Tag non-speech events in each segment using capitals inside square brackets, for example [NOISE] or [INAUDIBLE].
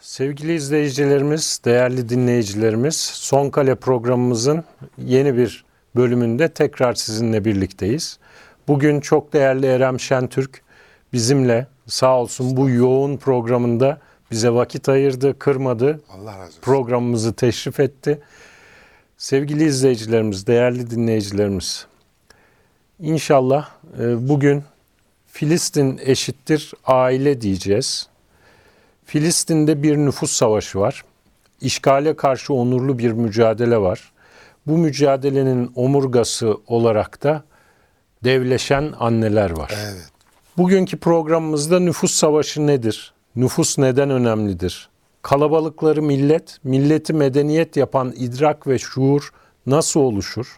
Sevgili izleyicilerimiz, değerli dinleyicilerimiz, Son Kale programımızın yeni bir bölümünde tekrar sizinle birlikteyiz. Bugün çok değerli Erem Şentürk bizimle sağ olsun bu yoğun programında bize vakit ayırdı, kırmadı, Allah razı olsun. programımızı teşrif etti. Sevgili izleyicilerimiz, değerli dinleyicilerimiz, inşallah e, bugün Filistin eşittir aile diyeceğiz. Filistin'de bir nüfus savaşı var. İşgale karşı onurlu bir mücadele var. Bu mücadelenin omurgası olarak da devleşen anneler var. Evet. Bugünkü programımızda nüfus savaşı nedir? Nüfus neden önemlidir? Kalabalıkları millet, milleti medeniyet yapan idrak ve şuur nasıl oluşur?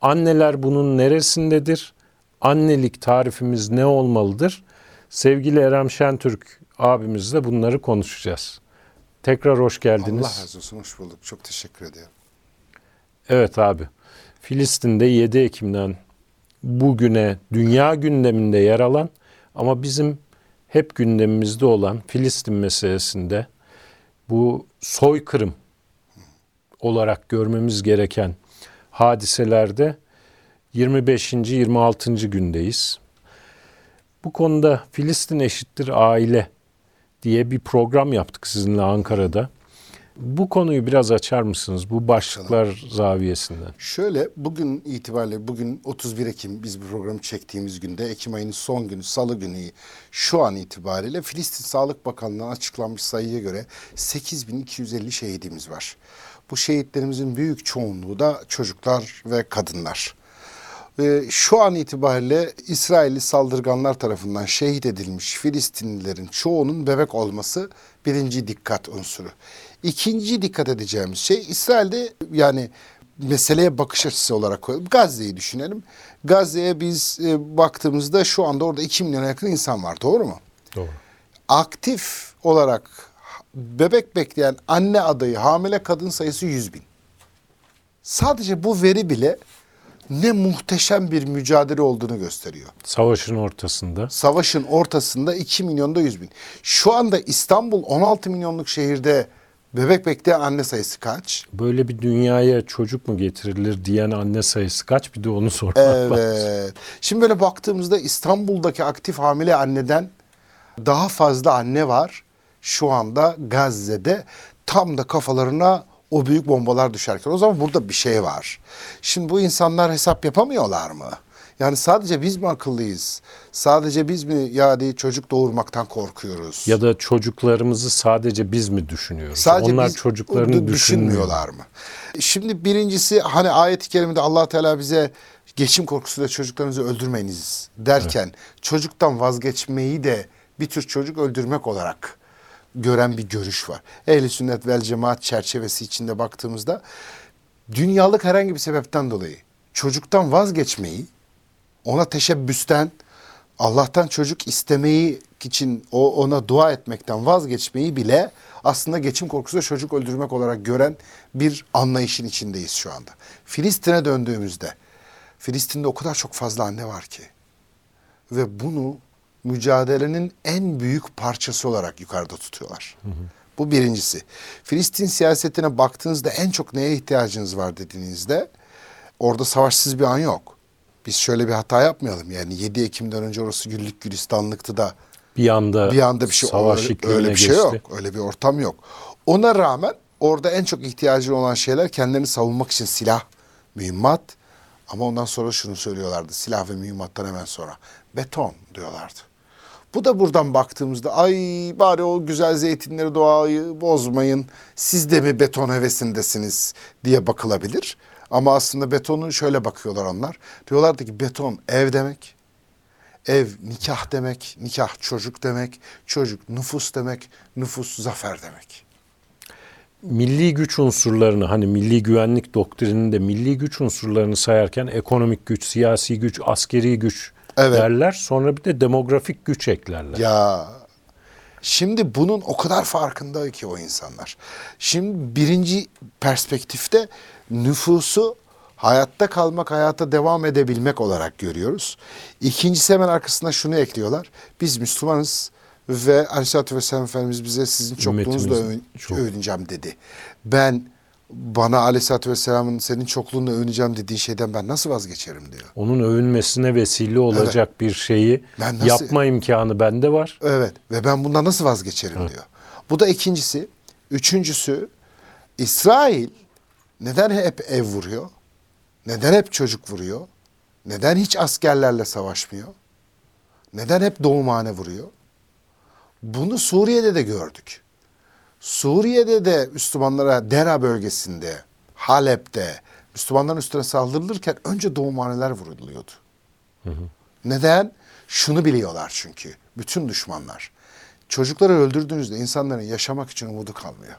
Anneler bunun neresindedir? Annelik tarifimiz ne olmalıdır? Sevgili Erem Şentürk abimizle bunları konuşacağız. Tekrar hoş geldiniz. Allah razı olsun. Hoş bulduk. Çok teşekkür ederim. Evet abi. Filistin'de 7 Ekim'den bugüne dünya gündeminde yer alan ama bizim hep gündemimizde olan Filistin meselesinde bu soykırım olarak görmemiz gereken hadiselerde 25. 26. gündeyiz. Bu konuda Filistin eşittir aile diye bir program yaptık sizinle Ankara'da. Bu konuyu biraz açar mısınız bu başlıklar zaviyesinden? Şöyle bugün itibariyle bugün 31 Ekim biz bu programı çektiğimiz günde Ekim ayının son günü salı günü şu an itibariyle Filistin Sağlık Bakanlığı'ndan açıklanmış sayıya göre 8250 şehidimiz var. Bu şehitlerimizin büyük çoğunluğu da çocuklar ve kadınlar. Ve şu an itibariyle İsrailli saldırganlar tarafından şehit edilmiş Filistinlilerin çoğunun bebek olması birinci dikkat unsuru. İkinci dikkat edeceğimiz şey İsrail'de yani meseleye bakış açısı olarak koyalım. Gazze'yi düşünelim. Gazze'ye biz e, baktığımızda şu anda orada 2 milyona yakın insan var doğru mu? Doğru. Aktif olarak bebek bekleyen anne adayı hamile kadın sayısı 100 bin. Sadece bu veri bile ne muhteşem bir mücadele olduğunu gösteriyor. Savaşın ortasında. Savaşın ortasında 2 milyonda 100 bin. Şu anda İstanbul 16 milyonluk şehirde bebek bekleyen anne sayısı kaç? Böyle bir dünyaya çocuk mu getirilir diyen anne sayısı kaç? Bir de onu sormak lazım. Evet. Şimdi böyle baktığımızda İstanbul'daki aktif hamile anneden daha fazla anne var şu anda Gazze'de. Tam da kafalarına o büyük bombalar düşerken. O zaman burada bir şey var. Şimdi bu insanlar hesap yapamıyorlar mı? Yani sadece biz mi akıllıyız? Sadece biz mi yani çocuk doğurmaktan korkuyoruz? Ya da çocuklarımızı sadece biz mi düşünüyoruz? Sadece Onlar biz çocuklarını düşünmüyorlar mı? Şimdi birincisi hani ayet-i kerimede Allah Teala bize geçim korkusuyla çocuklarınızı öldürmeyiniz derken çocuktan vazgeçmeyi de bir tür çocuk öldürmek olarak gören bir görüş var. Ehli sünnet vel cemaat çerçevesi içinde baktığımızda dünyalık herhangi bir sebepten dolayı çocuktan vazgeçmeyi ona teşebbüsten Allah'tan çocuk istemeyi için o ona dua etmekten vazgeçmeyi bile aslında geçim korkusuyla çocuk öldürmek olarak gören bir anlayışın içindeyiz şu anda. Filistin'e döndüğümüzde Filistin'de o kadar çok fazla anne var ki ve bunu mücadelenin en büyük parçası olarak yukarıda tutuyorlar. Bu birincisi. Filistin siyasetine baktığınızda en çok neye ihtiyacınız var dediğinizde orada savaşsız bir an yok. Biz şöyle bir hata yapmayalım. Yani 7 Ekim'den önce orası güllük gülistanlıktı da Bir anda, bir anda bir şey savaş öyle, bir şey geçti. yok. Öyle bir ortam yok. Ona rağmen orada en çok ihtiyacı olan şeyler kendilerini savunmak için silah, mühimmat ama ondan sonra şunu söylüyorlardı. Silah ve mühimmattan hemen sonra beton diyorlardı. Bu da buradan baktığımızda ay bari o güzel zeytinleri doğayı bozmayın. Siz de mi beton hevesindesiniz diye bakılabilir. Ama aslında betonu şöyle bakıyorlar onlar. Diyorlardı ki beton ev demek. Ev nikah demek, nikah çocuk demek, çocuk nüfus demek, nüfus zafer demek. Milli güç unsurlarını hani milli güvenlik doktrininde milli güç unsurlarını sayarken ekonomik güç, siyasi güç, askeri güç Evet. derler. Sonra bir de demografik güç eklerler. Ya şimdi bunun o kadar farkında ki o insanlar. Şimdi birinci perspektifte nüfusu hayatta kalmak, hayata devam edebilmek olarak görüyoruz. İkincisi hemen arkasına şunu ekliyorlar. Biz Müslümanız Ve Aleyhisselatü Vesselam Efendimiz bize sizin çokluğunuzla övün- çok- övüneceğim dedi. Ben bana Aleyhisselatü Vesselam'ın senin çokluğunla övüneceğim dediği şeyden ben nasıl vazgeçerim diyor. Onun övünmesine vesile olacak bir şeyi Ben nasıl- yapma imkanı bende var. Evet ve ben bundan nasıl vazgeçerim diyor. Bu da ikincisi. Üçüncüsü İsrail neden hep ev vuruyor? Neden hep çocuk vuruyor? Neden hiç askerlerle savaşmıyor? Neden hep doğumhane vuruyor? Bunu Suriye'de de gördük. Suriye'de de Müslümanlara Dera bölgesinde, Halep'te Müslümanların üstüne saldırılırken önce doğumhaneler vuruluyordu. Neden? Şunu biliyorlar çünkü bütün düşmanlar. Çocukları öldürdüğünüzde insanların yaşamak için umudu kalmıyor.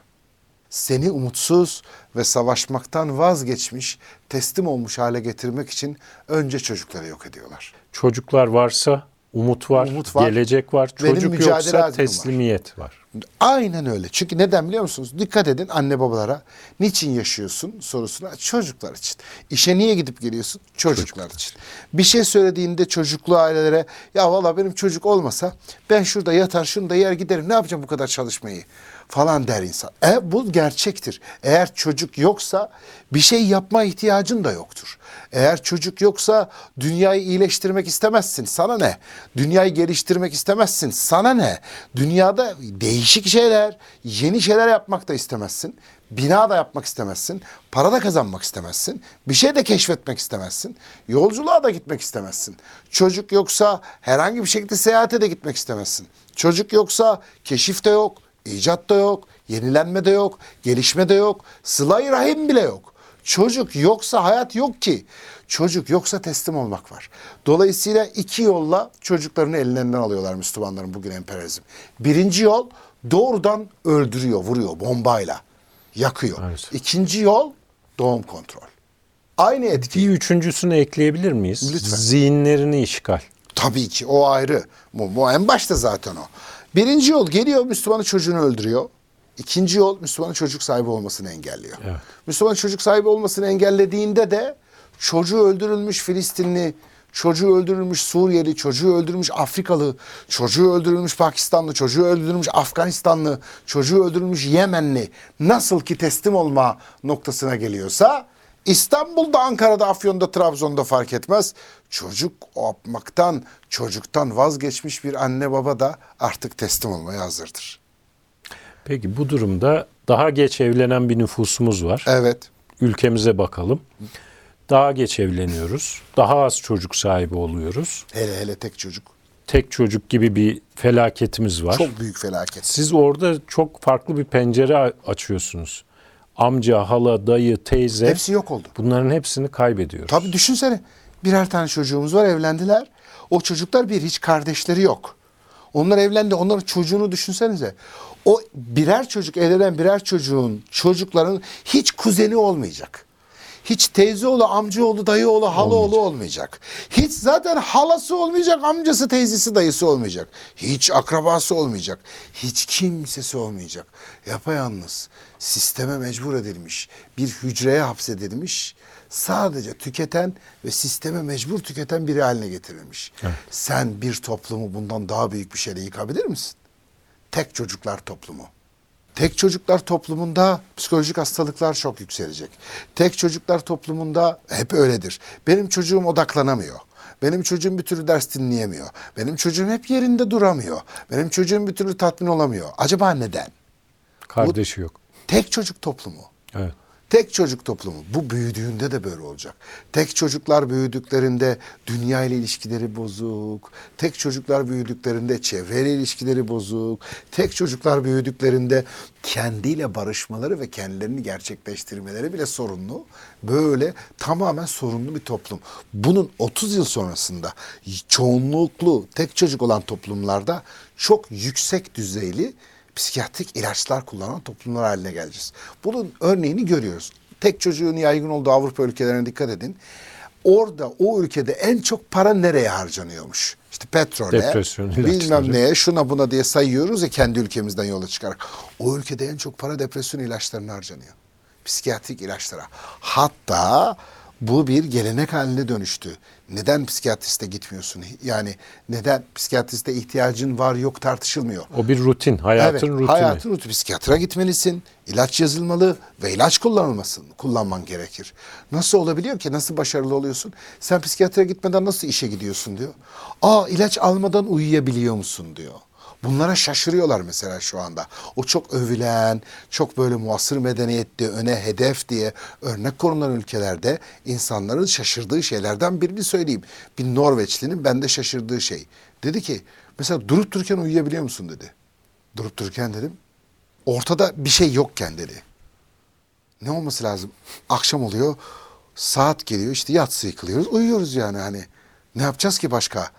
Seni umutsuz ve savaşmaktan vazgeçmiş, teslim olmuş hale getirmek için önce çocukları yok ediyorlar. Çocuklar varsa umut var, Umut var. gelecek var. Benim Çocuk yoksa azmim var. teslimiyet var. Aynen öyle. Çünkü neden biliyor musunuz? Dikkat edin anne babalara. Niçin yaşıyorsun sorusuna çocuklar için. İşe niye gidip geliyorsun? Çocuklar, için. Bir şey söylediğinde çocuklu ailelere ya valla benim çocuk olmasa ben şurada yatar şunu da yer giderim ne yapacağım bu kadar çalışmayı falan der insan. E, bu gerçektir. Eğer çocuk yoksa bir şey yapma ihtiyacın da yoktur. Eğer çocuk yoksa dünyayı iyileştirmek istemezsin. Sana ne? Dünyayı geliştirmek istemezsin. Sana ne? Dünyada değişik şeyler, yeni şeyler yapmak da istemezsin. Bina da yapmak istemezsin. Para da kazanmak istemezsin. Bir şey de keşfetmek istemezsin. Yolculuğa da gitmek istemezsin. Çocuk yoksa herhangi bir şekilde seyahate de gitmek istemezsin. Çocuk yoksa keşif de yok, icat da yok, yenilenme de yok, gelişme de yok, sıla-i rahim bile yok. Çocuk yoksa hayat yok ki. Çocuk yoksa teslim olmak var. Dolayısıyla iki yolla çocuklarını ellerinden alıyorlar Müslümanların bugün emperyalizm. Birinci yol doğrudan öldürüyor, vuruyor bombayla. Yakıyor. Maalesef. İkinci yol doğum kontrol. Aynı etki. Bir üçüncüsünü ekleyebilir miyiz? Lütfen. Zihinlerini işgal. Tabii ki o ayrı. Bu, bu en başta zaten o. Birinci yol geliyor Müslümanın çocuğunu öldürüyor. İkinci yol Müslümanın çocuk sahibi olmasını engelliyor. Evet. Müslüman çocuk sahibi olmasını engellediğinde de çocuğu öldürülmüş Filistinli, çocuğu öldürülmüş Suriyeli, çocuğu öldürülmüş Afrikalı, çocuğu öldürülmüş Pakistanlı, çocuğu öldürülmüş Afganistanlı, çocuğu öldürülmüş Yemenli nasıl ki teslim olma noktasına geliyorsa İstanbul'da, Ankara'da, Afyon'da, Trabzon'da fark etmez. Çocuk yapmaktan, çocuktan vazgeçmiş bir anne baba da artık teslim olmaya hazırdır. Peki bu durumda daha geç evlenen bir nüfusumuz var. Evet. Ülkemize bakalım. Daha geç evleniyoruz. Daha az çocuk sahibi oluyoruz. Hele hele tek çocuk. Tek çocuk gibi bir felaketimiz var. Çok büyük felaket. Siz orada çok farklı bir pencere açıyorsunuz. Amca, hala, dayı, teyze Hepsi yok oldu. bunların hepsini kaybediyoruz. Tabii düşünsene. Birer tane çocuğumuz var evlendiler. O çocuklar bir hiç kardeşleri yok. Onlar evlendi. Onların çocuğunu düşünsenize. O birer çocuk evlenen birer çocuğun çocukların hiç kuzeni olmayacak. Hiç teyzeoğlu, amcaoğlu, dayıoğlu, halaoğlu olmayacak. Hiç zaten halası olmayacak, amcası, teyzesi, dayısı olmayacak. Hiç akrabası olmayacak. Hiç kimsesi olmayacak. Yapayalnız sisteme mecbur edilmiş, bir hücreye hapsedilmiş, sadece tüketen ve sisteme mecbur tüketen biri haline getirilmiş. Sen bir toplumu bundan daha büyük bir şeyle yıkabilir misin? Tek çocuklar toplumu. Tek çocuklar toplumunda psikolojik hastalıklar çok yükselecek. Tek çocuklar toplumunda hep öyledir. Benim çocuğum odaklanamıyor. Benim çocuğum bir türlü ders dinleyemiyor. Benim çocuğum hep yerinde duramıyor. Benim çocuğum bir türlü tatmin olamıyor. Acaba neden? Kardeşi yok. Tek çocuk toplumu. Evet. Tek çocuk toplumu. Bu büyüdüğünde de böyle olacak. Tek çocuklar büyüdüklerinde dünya ile ilişkileri bozuk. Tek çocuklar büyüdüklerinde çevreyle ilişkileri bozuk. Tek çocuklar büyüdüklerinde kendiyle barışmaları ve kendilerini gerçekleştirmeleri bile sorunlu. Böyle tamamen sorunlu bir toplum. Bunun 30 yıl sonrasında çoğunluklu tek çocuk olan toplumlarda çok yüksek düzeyli psikiyatrik ilaçlar kullanan toplumlar haline geleceğiz. Bunun örneğini görüyoruz. Tek çocuğun yaygın olduğu Avrupa ülkelerine dikkat edin. Orada o ülkede en çok para nereye harcanıyormuş? İşte petrole, bilmem neye, şuna buna diye sayıyoruz ya kendi ülkemizden yola çıkarak. O ülkede en çok para depresyon ilaçlarına harcanıyor. Psikiyatrik ilaçlara. Hatta Bu bir gelenek haline dönüştü. Neden psikiyatriste gitmiyorsun? Yani neden psikiyatriste ihtiyacın var yok tartışılmıyor. O bir rutin, hayatın evet, rutini. Hayatın rutini. Psikiyatra gitmelisin. ilaç yazılmalı ve ilaç kullanılmasın. Kullanman gerekir. Nasıl olabiliyor ki? Nasıl başarılı oluyorsun? Sen psikiyatra gitmeden nasıl işe gidiyorsun diyor. Aa ilaç almadan uyuyabiliyor musun diyor. Bunlara şaşırıyorlar mesela şu anda. O çok övülen, çok böyle muasır medeniyette öne hedef diye örnek konulan ülkelerde insanların şaşırdığı şeylerden birini söyleyeyim. Bir Norveçlinin bende şaşırdığı şey. Dedi ki mesela durup dururken uyuyabiliyor musun dedi. Durup dururken dedim. Ortada bir şey yokken dedi. Ne olması lazım? Akşam oluyor, saat geliyor işte yatsı yıkılıyoruz, uyuyoruz yani hani. Ne yapacağız ki başka?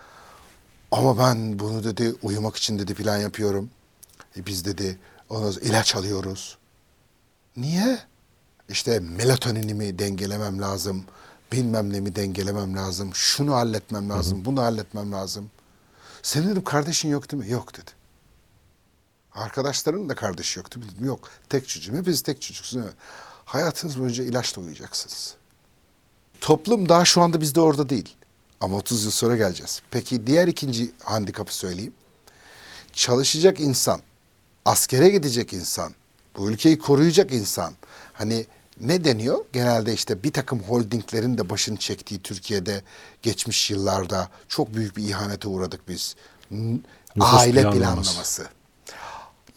Ama ben bunu dedi uyumak için dedi plan yapıyorum. E biz dedi sonra ilaç alıyoruz. Niye? İşte melatoninimi dengelemem lazım. Bilmem ne mi dengelemem lazım. Şunu halletmem lazım. Bunu halletmem lazım. Senin dedim kardeşin yok değil mi? Yok dedi. Arkadaşların da kardeşi yok değil mi? Yok. Tek çocuğum. Hepiniz tek çocuksunuz. Hayatınız boyunca ilaçla uyuyacaksınız. Toplum daha şu anda bizde orada değil. Ama 30 yıl sonra geleceğiz. Peki diğer ikinci handikapı söyleyeyim. Çalışacak insan, askere gidecek insan, bu ülkeyi koruyacak insan. Hani ne deniyor? Genelde işte bir takım holdinglerin de başını çektiği Türkiye'de geçmiş yıllarda çok büyük bir ihanete uğradık biz. Nüfus Aile planlaması. planlaması.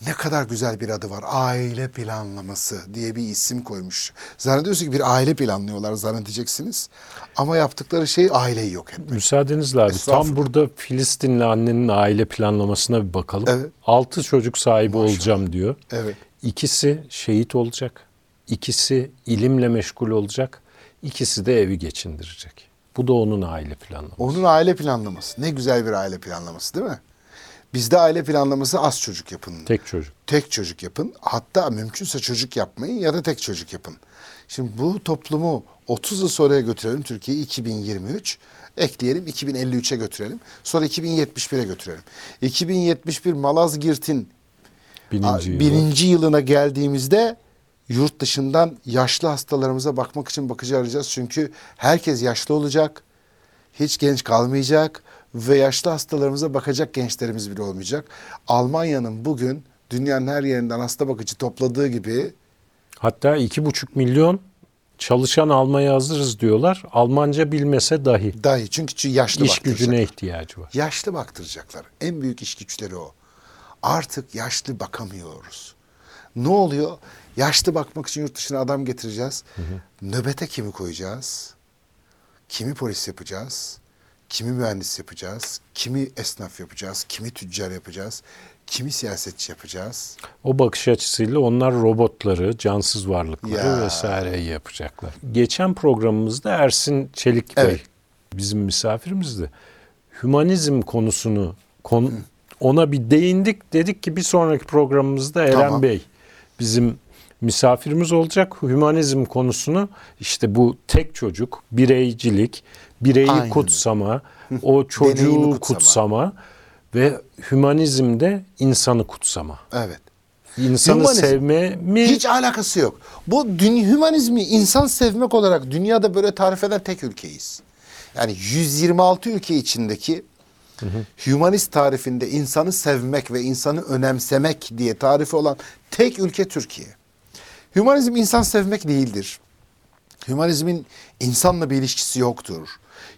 Ne kadar güzel bir adı var. Aile planlaması diye bir isim koymuş. Zannediyorsun ki bir aile planlıyorlar zannedeceksiniz. Ama yaptıkları şey aileyi yok etmek. Müsaadenizle abi tam burada Filistinli annenin aile planlamasına bir bakalım. Evet. Altı çocuk sahibi olacağım diyor. Evet. İkisi şehit olacak. İkisi ilimle meşgul olacak. İkisi de evi geçindirecek. Bu da onun aile planlaması. Onun aile planlaması. Ne güzel bir aile planlaması değil mi? Bizde aile planlaması az çocuk yapın. Tek çocuk. tek çocuk yapın. Hatta mümkünse çocuk yapmayın ya da tek çocuk yapın. Şimdi bu toplumu 30 yıl sonraya götürelim. Türkiye 2023. Ekleyelim 2053'e götürelim. Sonra 2071'e götürelim. 2071 Malazgirt'in Bininci yılı. birinci yılına geldiğimizde yurt dışından yaşlı hastalarımıza bakmak için bakıcı arayacağız. Çünkü herkes yaşlı olacak. Hiç genç kalmayacak ve yaşlı hastalarımıza bakacak gençlerimiz bile olmayacak. Almanya'nın bugün dünyanın her yerinden hasta bakıcı topladığı gibi Hatta iki buçuk milyon çalışan almaya hazırız diyorlar. Almanca bilmese dahi dahi çünkü çü- yaşlı iş gücüne ihtiyacı var. Yaşlı baktıracaklar. En büyük iş güçleri o. Artık yaşlı bakamıyoruz. Ne oluyor? Yaşlı bakmak için yurt dışına adam getireceğiz. Nöbete kimi koyacağız? Kimi polis yapacağız? Kimi mühendis yapacağız? Kimi esnaf yapacağız? Kimi tüccar yapacağız? Kimi siyasetçi yapacağız? O bakış açısıyla onlar robotları, cansız varlıkları Ya. vesaireyi yapacaklar. Geçen programımızda Ersin Çelik Bey Evet. bizim misafirimizdi. Hümanizm konusunu kon, ona bir değindik. Dedik ki bir sonraki programımızda Eren Tamam. Bey bizim misafirimiz olacak. Hümanizm konusunu işte bu tek çocuk, bireycilik, bireyi Aynen. kutsama, o [LAUGHS] çocuğu kutsama. kutsama. ve hümanizmde insanı kutsama. Evet. İnsanı Hümanizm. sevme mi? Hiç alakası yok. Bu dün, hümanizmi insan sevmek olarak dünyada böyle tarif eden tek ülkeyiz. Yani 126 ülke içindeki hümanist tarifinde insanı sevmek ve insanı önemsemek diye tarifi olan tek ülke Türkiye. Hümanizm insan sevmek değildir. Hümanizmin insanla bir ilişkisi yoktur.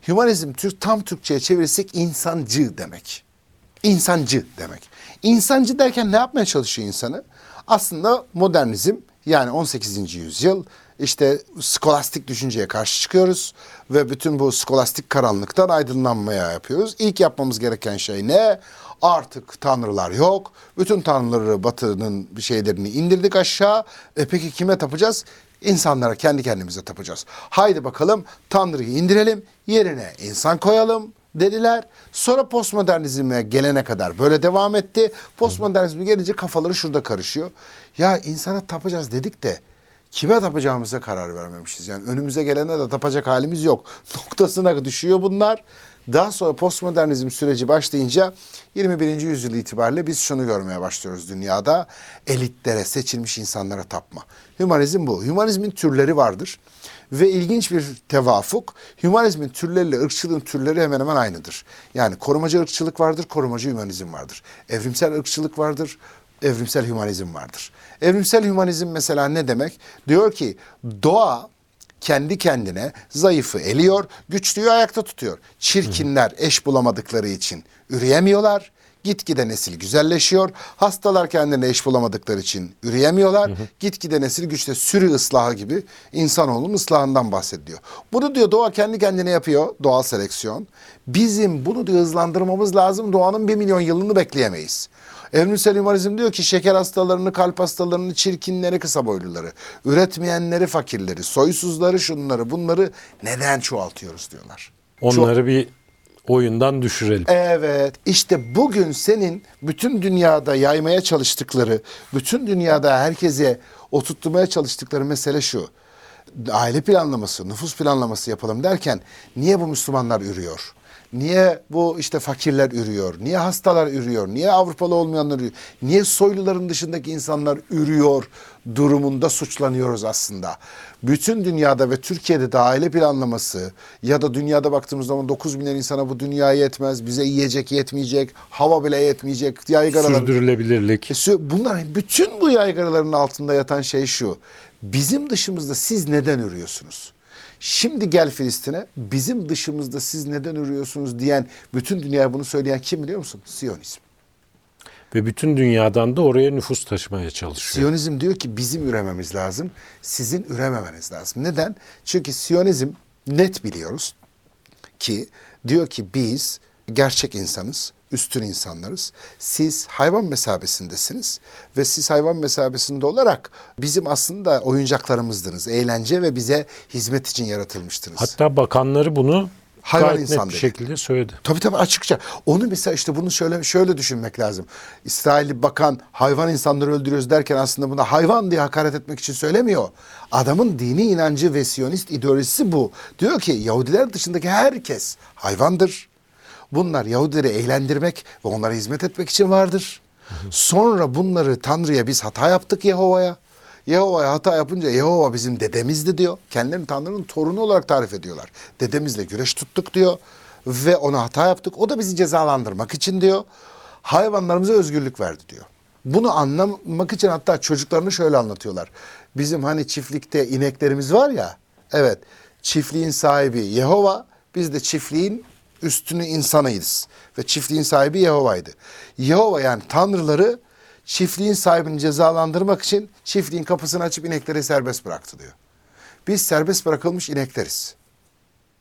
Hümanizm Türk tam Türkçe'ye çevirirsek insancı demek. İnsancı demek. İnsancı derken ne yapmaya çalışıyor insanı? Aslında modernizm yani 18. yüzyıl işte skolastik düşünceye karşı çıkıyoruz ve bütün bu skolastik karanlıktan aydınlanmaya yapıyoruz. İlk yapmamız gereken şey ne? Artık tanrılar yok. Bütün tanrıları batının bir şeylerini indirdik aşağı. E peki kime tapacağız? İnsanlara kendi kendimize tapacağız. Haydi bakalım Tanrı'yı indirelim, yerine insan koyalım dediler. Sonra postmodernizme gelene kadar böyle devam etti. Postmodernizme gelince kafaları şurada karışıyor. Ya insana tapacağız dedik de kime tapacağımıza karar vermemişiz. Yani önümüze gelene de tapacak halimiz yok. [LAUGHS] Noktasına düşüyor bunlar. Daha sonra postmodernizm süreci başlayınca 21. yüzyıl itibariyle biz şunu görmeye başlıyoruz dünyada. Elitlere, seçilmiş insanlara tapma. Hümanizm bu. Hümanizmin türleri vardır. Ve ilginç bir tevafuk, hümanizmin türleriyle ırkçılığın türleri hemen hemen aynıdır. Yani korumacı ırkçılık vardır, korumacı hümanizm vardır. Evrimsel ırkçılık vardır, evrimsel hümanizm vardır. Evrimsel hümanizm mesela ne demek? Diyor ki doğa kendi kendine zayıfı eliyor, güçlüyü ayakta tutuyor. Çirkinler eş bulamadıkları için üreyemiyorlar. Gitgide nesil güzelleşiyor. Hastalar kendine eş bulamadıkları için üreyemiyorlar. Gitgide nesil güçte sürü ıslahı gibi insanoğlunun ıslahından bahsediyor. Bunu diyor doğa kendi kendine yapıyor. Doğal seleksiyon. Bizim bunu diyor hızlandırmamız lazım. Doğanın bir milyon yılını bekleyemeyiz. Evrimsel hümanizm diyor ki şeker hastalarını, kalp hastalarını, çirkinleri, kısa boyluları, üretmeyenleri, fakirleri, soysuzları, şunları, bunları neden çoğaltıyoruz diyorlar. Onları bir oyundan düşürelim. Evet işte bugün senin bütün dünyada yaymaya çalıştıkları, bütün dünyada herkese oturtmaya çalıştıkları mesele şu. Aile planlaması, nüfus planlaması yapalım derken niye bu Müslümanlar ürüyor? Niye bu işte fakirler ürüyor? Niye hastalar ürüyor? Niye Avrupalı olmayanlar ürüyor? Niye soyluların dışındaki insanlar ürüyor durumunda suçlanıyoruz aslında. Bütün dünyada ve Türkiye'de de aile planlaması ya da dünyada baktığımız zaman 9 milyon insana bu dünya yetmez. Bize yiyecek yetmeyecek, hava bile yetmeyecek. Yaygaralar. Sürdürülebilirlik. E, Bunlar bütün bu yaygaraların altında yatan şey şu. Bizim dışımızda siz neden ürüyorsunuz? Şimdi gel Filistin'e bizim dışımızda siz neden ürüyorsunuz diyen bütün dünyaya bunu söyleyen kim biliyor musun? Siyonizm. Ve bütün dünyadan da oraya nüfus taşımaya çalışıyor. Siyonizm diyor ki bizim ürememiz lazım. Sizin ürememeniz lazım. Neden? Çünkü Siyonizm net biliyoruz ki diyor ki biz gerçek insanız, üstün insanlarız. Siz hayvan mesabesindesiniz ve siz hayvan mesabesinde olarak bizim aslında oyuncaklarımızdınız. Eğlence ve bize hizmet için yaratılmıştınız. Hatta bakanları bunu Hayvan gayet net insan bir dedi. şekilde söyledi. Tabii tabii açıkça. Onu mesela işte bunu şöyle şöyle düşünmek lazım. İsrailli bakan hayvan insanları öldürüyoruz derken aslında buna hayvan diye hakaret etmek için söylemiyor. Adamın dini inancı ve siyonist ideolojisi bu. Diyor ki Yahudiler dışındaki herkes hayvandır. Bunlar Yahudileri eğlendirmek ve onlara hizmet etmek için vardır. Sonra bunları Tanrı'ya biz hata yaptık Yehova'ya. Yehova'ya hata yapınca Yehova bizim dedemizdi diyor. Kendilerini Tanrı'nın torunu olarak tarif ediyorlar. Dedemizle güreş tuttuk diyor. Ve ona hata yaptık. O da bizi cezalandırmak için diyor. Hayvanlarımıza özgürlük verdi diyor. Bunu anlamak için hatta çocuklarını şöyle anlatıyorlar. Bizim hani çiftlikte ineklerimiz var ya. Evet çiftliğin sahibi Yehova. Biz de çiftliğin üstünü insanıyız. Ve çiftliğin sahibi Yehova'ydı. Yehova yani tanrıları çiftliğin sahibini cezalandırmak için çiftliğin kapısını açıp inekleri serbest bıraktı diyor. Biz serbest bırakılmış inekleriz.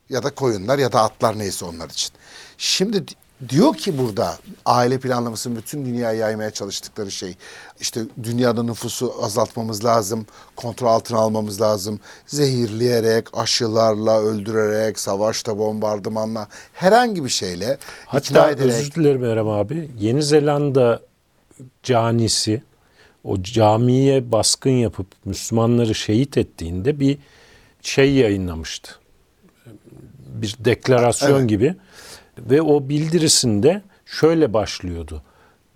Ya da koyunlar ya da atlar neyse onlar için. Şimdi di- diyor ki burada aile planlamasının bütün dünyaya yaymaya çalıştıkları şey işte dünyada nüfusu azaltmamız lazım, kontrol altına almamız lazım. Zehirleyerek, aşılarla, öldürerek, savaşta, bombardımanla herhangi bir şeyle ikna Hatta ederek özür dilerim Erem abi. Yeni Zelanda canisi o camiye baskın yapıp Müslümanları şehit ettiğinde bir şey yayınlamıştı. Bir deklarasyon Evet. gibi ve o bildirisinde şöyle başlıyordu.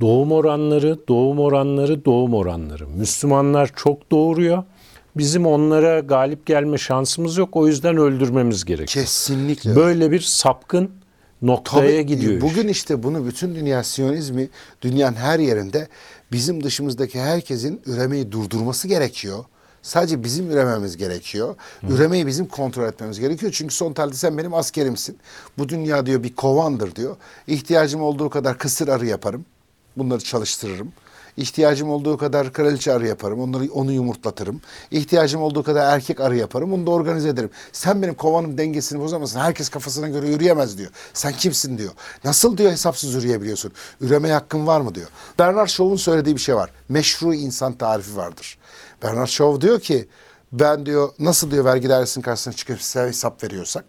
Doğum oranları, doğum oranları, doğum oranları. Müslümanlar çok doğuruyor. Bizim onlara galip gelme şansımız yok. O yüzden öldürmemiz gerekiyor. kesinlikle Böyle bir sapkın noktaya Tabii, gidiyor. Bugün işte bunu bütün dünya Siyonizmi dünyanın her yerinde bizim dışımızdaki herkesin üremeyi durdurması gerekiyor. Sadece bizim ürememiz gerekiyor. Üremeyi bizim kontrol etmemiz gerekiyor. Çünkü son tahlilde sen benim askerimsin. Bu dünya diyor bir kovandır diyor. İhtiyacım olduğu kadar kısır arı yaparım. Bunları çalıştırırım. İhtiyacım olduğu kadar kraliçe arı yaparım. Onları onu yumurtlatırım. İhtiyacım olduğu kadar erkek arı yaparım. Onu da organize ederim. Sen benim kovanın dengesini bozamazsın. Herkes kafasına göre yürüyemez diyor. Sen kimsin diyor. Nasıl diyor hesapsız yürüyebiliyorsun? Üremeye hakkın var mı diyor. Bernard Shaw'un söylediği bir şey var. Meşru insan tarifi vardır. Bernard Shaw diyor ki ben diyor nasıl diyor vergi dairesinin karşısına çıkıp hesap veriyorsak,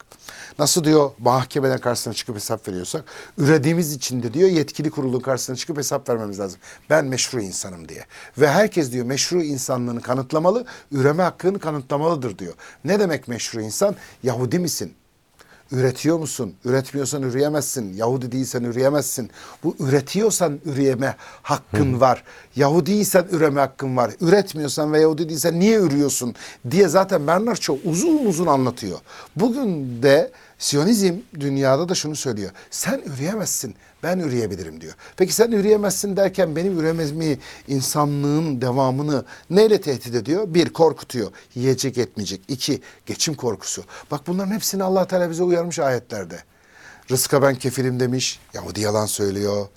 nasıl diyor mahkemeden karşısına çıkıp hesap veriyorsak, ürediğimiz için de diyor yetkili kurulun karşısına çıkıp hesap vermemiz lazım. Ben meşru insanım diye. Ve herkes diyor meşru insanlığını kanıtlamalı, üreme hakkını kanıtlamalıdır diyor. Ne demek meşru insan? Yahudi misin? Üretiyor musun? Üretmiyorsan üreyemezsin. Yahudi değilsen üreyemezsin. Bu üretiyorsan üreyeme hakkın var. Yahudiysen üreme hakkın var. Üretmiyorsan ve Yahudi değilsen niye ürüyorsun diye zaten Bernard Shaw uzun uzun anlatıyor. Bugün de Siyonizm dünyada da şunu söylüyor. Sen üreyemezsin. Ben üreyebilirim diyor. Peki sen üreyemezsin derken benim üremezmi insanlığın devamını neyle tehdit ediyor? Bir, korkutuyor. Yiyecek etmeyecek. İki, geçim korkusu. Bak bunların hepsini allah Teala bize uyarmış ayetlerde. Rızka ben kefilim demiş. Yahudi yalan söylüyor.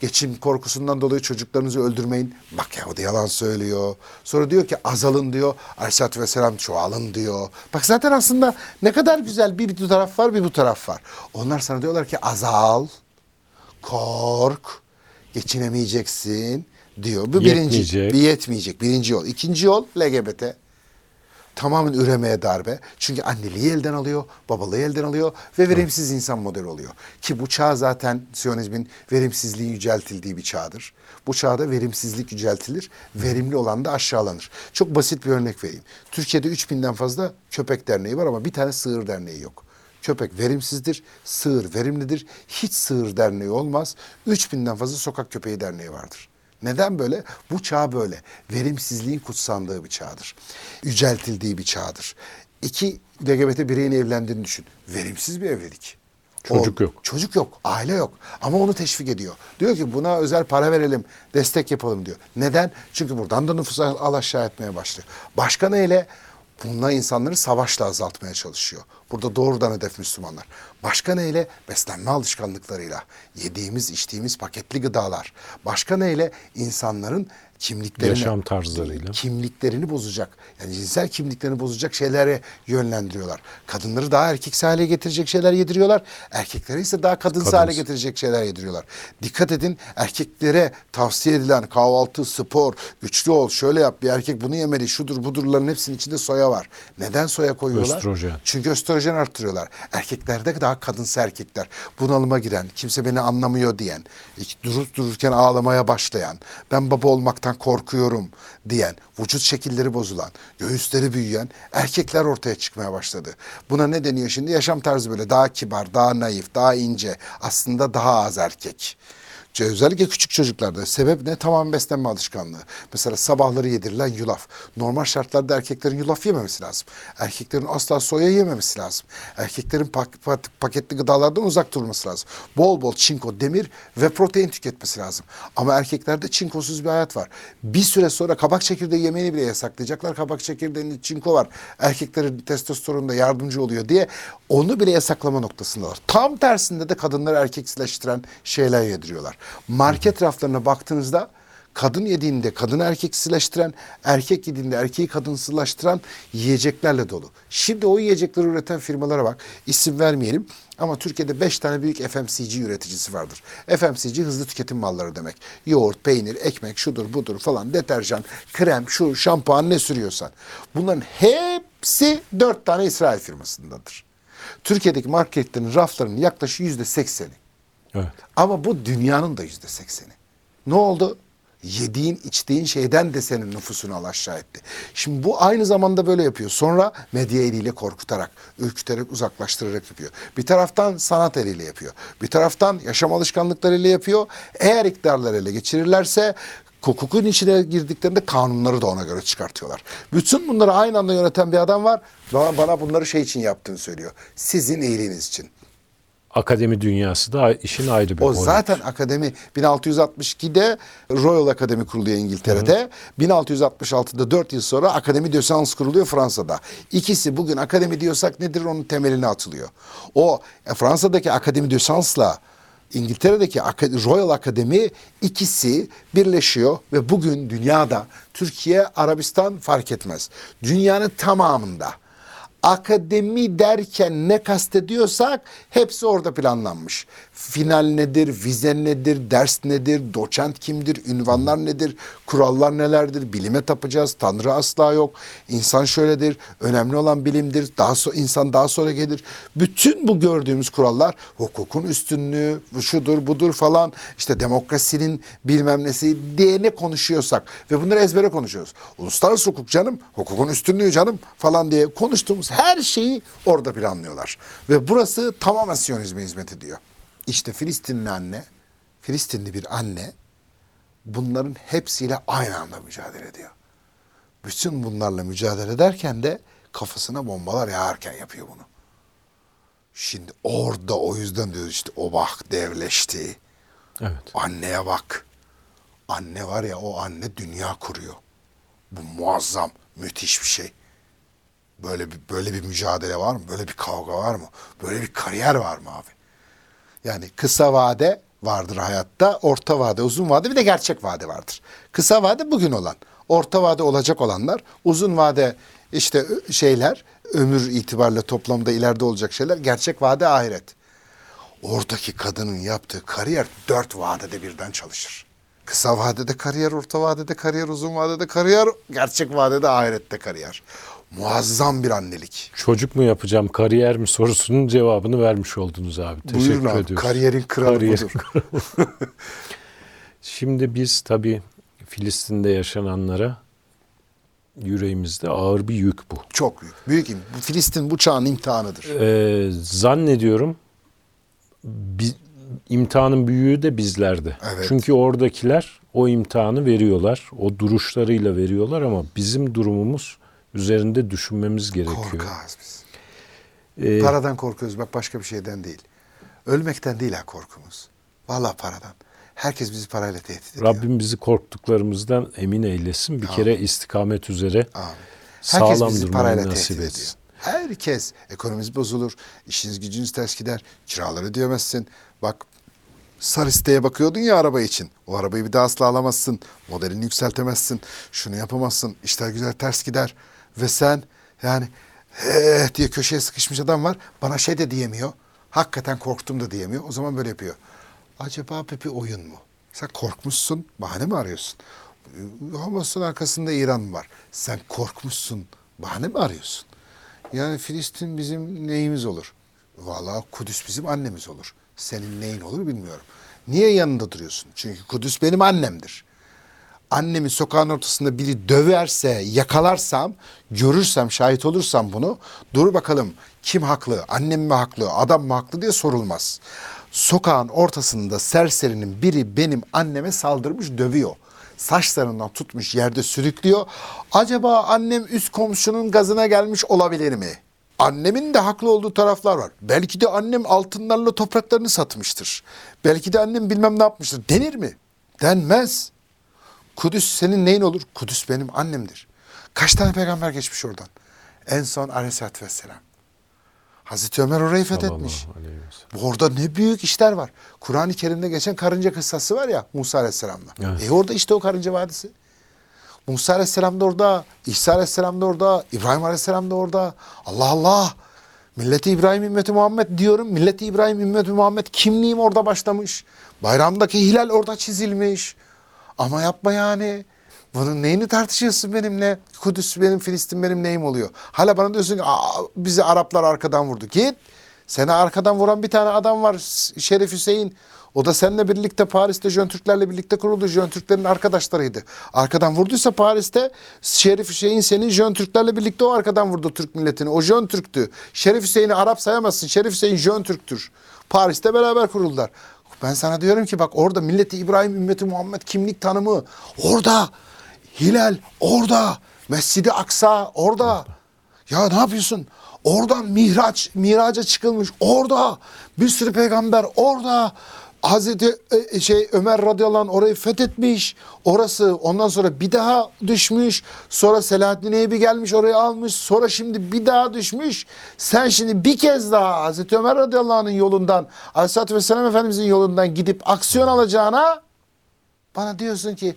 Geçim korkusundan dolayı çocuklarınızı öldürmeyin. Bak Yahudi yalan söylüyor. Sonra diyor ki azalın diyor. Aleyhisselatü Vesselam çoğalın diyor. Bak zaten aslında ne kadar güzel bir bu taraf var bir bu taraf var. Onlar sana diyorlar ki azal, kork, geçinemeyeceksin diyor. Bu birinci. Yetmeyecek. Bir yetmeyecek. Birinci yol. İkinci yol LGBT. Tamamen üremeye darbe. Çünkü anneliği elden alıyor, babalığı elden alıyor ve verimsiz insan modeli oluyor. Ki bu çağ zaten Siyonizmin verimsizliği yüceltildiği bir çağdır. Bu çağda verimsizlik yüceltilir, verimli olan da aşağılanır. Çok basit bir örnek vereyim. Türkiye'de 3000'den fazla köpek derneği var ama bir tane sığır derneği yok. Köpek verimsizdir, sığır verimlidir. Hiç sığır derneği olmaz. 3000'den fazla sokak köpeği derneği vardır. Neden böyle? Bu çağ böyle. Verimsizliğin kutsandığı bir çağdır. Yüceltildiği bir çağdır. İki LGBT bireyin evlendiğini düşün. Verimsiz bir evlilik. Çocuk O- yok. Çocuk yok, aile yok. Ama onu teşvik ediyor. Diyor ki buna özel para verelim, destek yapalım diyor. Neden? Çünkü buradan da nüfusu al aşağı etmeye başlıyor. Başka neyle? Bununla insanları savaşla azaltmaya çalışıyor. Burada doğrudan hedef Müslümanlar. Başka neyle? Beslenme alışkanlıklarıyla. Yediğimiz, içtiğimiz paketli gıdalar. Başka neyle? İnsanların kimliklerini, Yaşam tarzlarıyla. kimliklerini bozacak. Yani cinsel kimliklerini bozacak şeylere yönlendiriyorlar. Kadınları daha erkeksi hale getirecek şeyler yediriyorlar. Erkekleri ise daha kadınsı hale Kadınsı. getirecek şeyler yediriyorlar. Dikkat edin erkeklere tavsiye edilen kahvaltı, spor, güçlü ol, şöyle yap bir erkek bunu yemeli, şudur budurların hepsinin içinde soya var. Neden soya koyuyorlar? Östrojen. Çünkü östrojen arttırıyorlar. Erkeklerde daha kadınsı erkekler. Bunalıma giren, kimse beni anlamıyor diyen, durup dururken ağlamaya başlayan, ben baba olmaktan korkuyorum diyen, vücut şekilleri bozulan, göğüsleri büyüyen erkekler ortaya çıkmaya başladı. Buna ne deniyor şimdi? Yaşam tarzı böyle daha kibar, daha naif, daha ince, aslında daha az erkek. Özellikle küçük çocuklarda. Sebep ne? Tamam beslenme alışkanlığı. Mesela sabahları yedirilen yulaf. Normal şartlarda erkeklerin yulaf yememesi lazım. Erkeklerin asla soya yememesi lazım. Erkeklerin pak- pak- paketli gıdalardan uzak durması lazım. Bol bol çinko, demir ve protein tüketmesi lazım. Ama erkeklerde çinkosuz bir hayat var. Bir süre sonra kabak çekirdeği yemeğini bile yasaklayacaklar. Kabak çekirdeğinde çinko var. Erkeklerin testosteronunda yardımcı oluyor diye onu bile yasaklama noktasındalar. Tam tersinde de kadınları erkeksileştiren şeyler yediriyorlar. Market raflarına baktığınızda kadın yediğinde kadını erkeksileştiren, erkek yediğinde erkeği kadınsızlaştıran yiyeceklerle dolu. Şimdi o yiyecekleri üreten firmalara bak. İsim vermeyelim ama Türkiye'de 5 tane büyük FMCG üreticisi vardır. FMCG hızlı tüketim malları demek. Yoğurt, peynir, ekmek, şudur budur falan, deterjan, krem, şu şampuan ne sürüyorsan. Bunların hepsi 4 tane İsrail firmasındadır. Türkiye'deki marketlerin raflarının yaklaşık yüzde sekseni. Evet. Ama bu dünyanın da yüzde sekseni. Ne oldu? Yediğin, içtiğin şeyden de senin nüfusunu al aşağı etti. Şimdi bu aynı zamanda böyle yapıyor. Sonra medya eliyle korkutarak, ürküterek, uzaklaştırarak yapıyor. Bir taraftan sanat eliyle yapıyor. Bir taraftan yaşam alışkanlıklarıyla yapıyor. Eğer iktidarlar ele geçirirlerse hukukun içine girdiklerinde kanunları da ona göre çıkartıyorlar. Bütün bunları aynı anda yöneten bir adam var. Bana, bana bunları şey için yaptığını söylüyor. Sizin iyiliğiniz için. Akademi dünyası da işin ayrı bir O boyutu. zaten akademi 1662'de Royal Akademi kuruluyor İngiltere'de. 1666'da 4 yıl sonra Akademi de Sciences kuruluyor Fransa'da. İkisi bugün akademi diyorsak nedir onun temelini atılıyor. O e, Fransa'daki Akademi de Sciences'la İngiltere'deki Royal Akademi ikisi birleşiyor ve bugün dünyada Türkiye, Arabistan fark etmez. Dünyanın tamamında akademi derken ne kastediyorsak hepsi orada planlanmış. Final nedir, vize nedir, ders nedir, doçent kimdir, ünvanlar nedir, kurallar nelerdir, bilime tapacağız, tanrı asla yok, insan şöyledir, önemli olan bilimdir, daha so insan daha sonra gelir. Bütün bu gördüğümüz kurallar hukukun üstünlüğü, şudur budur falan, işte demokrasinin bilmem nesi diye ne konuşuyorsak ve bunları ezbere konuşuyoruz. Uluslararası hukuk canım, hukukun üstünlüğü canım falan diye konuştuğumuz her şeyi orada planlıyorlar. Ve burası tamamen Siyonizme hizmet ediyor. İşte Filistinli anne, Filistinli bir anne bunların hepsiyle aynı anda mücadele ediyor. Bütün bunlarla mücadele ederken de kafasına bombalar yağarken yapıyor bunu. Şimdi orada o yüzden diyoruz işte o bak devleşti. Evet. Anneye bak. Anne var ya o anne dünya kuruyor. Bu muazzam, müthiş bir şey. Böyle bir böyle bir mücadele var mı? Böyle bir kavga var mı? Böyle bir kariyer var mı abi? Yani kısa vade vardır hayatta, orta vade, uzun vade bir de gerçek vade vardır. Kısa vade bugün olan, orta vade olacak olanlar, uzun vade işte şeyler, ömür itibariyle toplamda ileride olacak şeyler, gerçek vade ahiret. Oradaki kadının yaptığı kariyer dört vadede birden çalışır. Kısa vadede kariyer, orta vadede kariyer, uzun vadede kariyer, gerçek vadede ahirette kariyer. Muazzam bir annelik. Çocuk mu yapacağım, kariyer mi sorusunun cevabını vermiş oldunuz abi. Teşekkür Buyurun abi, ediyoruz. kariyerin kralı Kariyer- budur. [LAUGHS] Şimdi biz tabii Filistin'de yaşananlara yüreğimizde ağır bir yük bu. Çok büyük. Büyük Filistin bu çağın imtihanıdır. Ee, zannediyorum bi- imtihanın büyüğü de bizlerde. Evet. Çünkü oradakiler o imtihanı veriyorlar. O duruşlarıyla veriyorlar ama bizim durumumuz üzerinde düşünmemiz gerekiyor. Korkağız biz. Ee, Paradan korkuyoruz bak başka bir şeyden değil. Ölmekten değil ha korkumuz. Vallahi paradan. Herkes bizi parayla tehdit ediyor. Rabbim bizi korktuklarımızdan emin eylesin. Bir kere istikamet üzere Amin. sağlam bizi parayla nasip tehdit etsin. ediyor. Herkes. Ekonomimiz bozulur. işiniz gücünüz ters gider. Kiraları ödeyemezsin. Bak sarı siteye bakıyordun ya araba için. O arabayı bir daha asla alamazsın. Modelini yükseltemezsin. Şunu yapamazsın. İşler güzel ters gider. Ve sen yani he diye köşeye sıkışmış adam var. Bana şey de diyemiyor. Hakikaten korktum da diyemiyor. O zaman böyle yapıyor. Acaba bir oyun mu? Sen korkmuşsun. Bahane mi arıyorsun? Hamas'ın arkasında İran var? Sen korkmuşsun. Bahane mi arıyorsun? Yani Filistin bizim neyimiz olur? Vallahi Kudüs bizim annemiz olur. Senin neyin olur bilmiyorum. Niye yanında duruyorsun? Çünkü Kudüs benim annemdir. Annemi sokağın ortasında biri döverse, yakalarsam, görürsem, şahit olursam bunu, dur bakalım kim haklı, annem mi haklı, adam mı haklı diye sorulmaz. Sokağın ortasında serserinin biri benim anneme saldırmış, dövüyor. Saçlarından tutmuş yerde sürüklüyor. Acaba annem üst komşunun gazına gelmiş olabilir mi? Annemin de haklı olduğu taraflar var. Belki de annem altınlarla topraklarını satmıştır. Belki de annem bilmem ne yapmıştır. Denir mi? Denmez. Kudüs senin neyin olur? Kudüs benim annemdir. Kaç tane peygamber geçmiş oradan? En son aleyhissalatü vesselam. Hazreti Ömer orayı fethetmiş. Bu Orada ne büyük işler var. Kur'an-ı Kerim'de geçen karınca kıssası var ya Musa Aleyhisselam'la. Evet. E orada işte o karınca vadisi. Musa Aleyhisselam da orada, İsa Aleyhisselam da orada, İbrahim Aleyhisselam da orada. Allah Allah. Milleti İbrahim ümmeti Muhammed diyorum. Milleti İbrahim ümmeti Muhammed kimliğim orada başlamış. Bayramdaki hilal orada çizilmiş. Ama yapma yani. Bunun neyini tartışıyorsun benimle? Kudüs benim, Filistin benim neyim oluyor? Hala bana diyorsun ki bizi Araplar arkadan vurdu. Git. Seni arkadan vuran bir tane adam var Şerif Hüseyin. O da seninle birlikte Paris'te Jön Türklerle birlikte kuruldu. Jön Türklerin arkadaşlarıydı. Arkadan vurduysa Paris'te Şerif Hüseyin senin Jön Türklerle birlikte o arkadan vurdu Türk milletini. O Jön Türk'tü. Şerif Hüseyin'i Arap sayamazsın. Şerif Hüseyin Jön Türk'tür. Paris'te beraber kuruldular. Ben sana diyorum ki bak orada milleti İbrahim ümmeti Muhammed kimlik tanımı orada. Hilal orada. Mescidi Aksa orada. Ya ne yapıyorsun? Oradan mihraç, miraca çıkılmış orada. Bir sürü peygamber orada. Hazreti e, şey Ömer radıyallahu anh orayı fethetmiş. Orası ondan sonra bir daha düşmüş. Sonra Selahaddin Eyüp'i gelmiş orayı almış. Sonra şimdi bir daha düşmüş. Sen şimdi bir kez daha Hazreti Ömer radıyallahu anh'ın yolundan Aleyhisselatü Vesselam Efendimizin yolundan gidip aksiyon alacağına bana diyorsun ki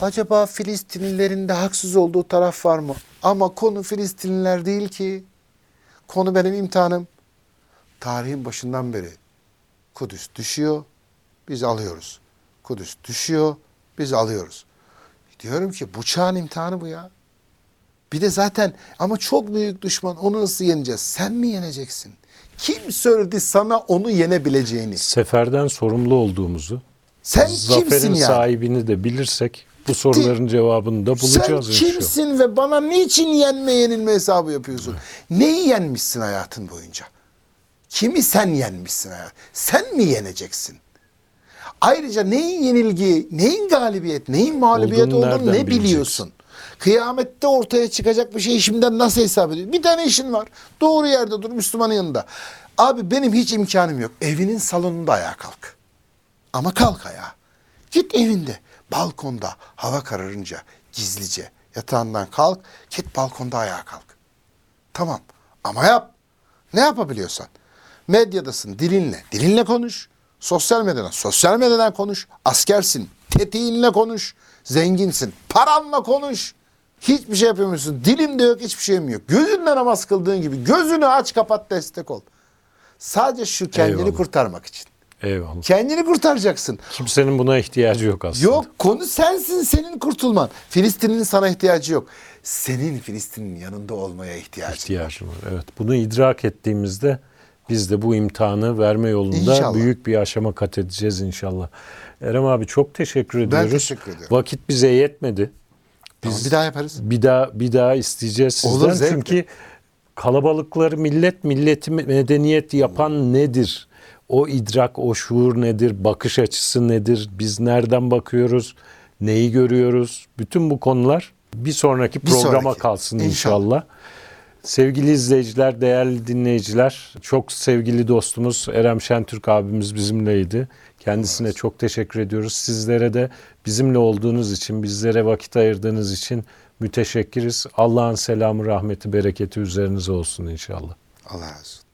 acaba Filistinlilerin de haksız olduğu taraf var mı? Ama konu Filistinliler değil ki. Konu benim imtihanım. Tarihin başından beri Kudüs düşüyor, biz alıyoruz. Kudüs düşüyor, biz alıyoruz. Diyorum ki bu çağın imtihanı bu ya. Bir de zaten ama çok büyük düşman onu nasıl yeneceğiz? Sen mi yeneceksin? Kim söyledi sana onu yenebileceğini? Seferden sorumlu olduğumuzu, Sen zaferin kimsin yani? sahibini de bilirsek Bu soruların cevabını da bulacağız Sen kimsin ve bana niçin yenme yenilme hesabı yapıyorsun? Neyi yenmişsin hayatın boyunca? Kimi sen yenmişsin hayat? Sen mi yeneceksin? Ayrıca neyin yenilgi, neyin galibiyet, neyin mağlubiyet Olduğunu olduğunu ne biliyorsun? Kıyamette ortaya çıkacak bir şeyi şimdiden nasıl hesap ediyorsun? Bir tane işin var. Doğru yerde dur Müslümanın yanında. Abi benim hiç imkanım yok. Evinin salonunda ayağa kalk. Ama kalk ayağa. Git evinde, balkonda, hava kararınca gizlice yatağından kalk, git balkonda ayağa kalk. Tamam ama yap. Ne yapabiliyorsan. Medyadasın dilinle, dilinle konuş. Sosyal medyadan, sosyal medyadan konuş. Askersin, tetiğinle konuş. Zenginsin, paranla konuş. Hiçbir şey yapamıyorsun. Dilim de yok, hiçbir şeyim yok. Gözünle namaz kıldığın gibi gözünü aç kapat destek ol. Sadece şu kendini Eyvallah. kurtarmak için. Eyvallah. Kendini kurtaracaksın. Kimsenin buna ihtiyacı yok aslında. Yok konu sensin senin kurtulman. Filistin'in sana ihtiyacı yok. Senin Filistin'in yanında olmaya ihtiyacın var. ihtiyacım var. Evet. Bunu idrak ettiğimizde biz de bu imtihanı verme yolunda İnşallah. büyük bir aşama kat edeceğiz inşallah. Erem abi çok teşekkür ediyoruz. teşekkür ediyorum. Vakit bize yetmedi. Tamam, bir daha yaparız. Bir daha bir daha isteyeceğiz sizden. Olur, zevkle. Çünkü kalabalıkları millet milleti medeniyet yapan nedir? O idrak, o şuur nedir? Bakış açısı nedir? Biz nereden bakıyoruz? Neyi görüyoruz? Bütün bu konular bir sonraki Bir programa sonraki. kalsın İnşallah. inşallah. Sevgili izleyiciler, değerli dinleyiciler, çok sevgili dostumuz Erem Şentürk abimiz bizimleydi. Kendisine çok teşekkür ediyoruz. Sizlere de bizimle olduğunuz için, bizlere vakit ayırdığınız için müteşekkiriz. Allah'ın selamı, rahmeti, bereketi üzerinize olsun inşallah. Allah razı olsun.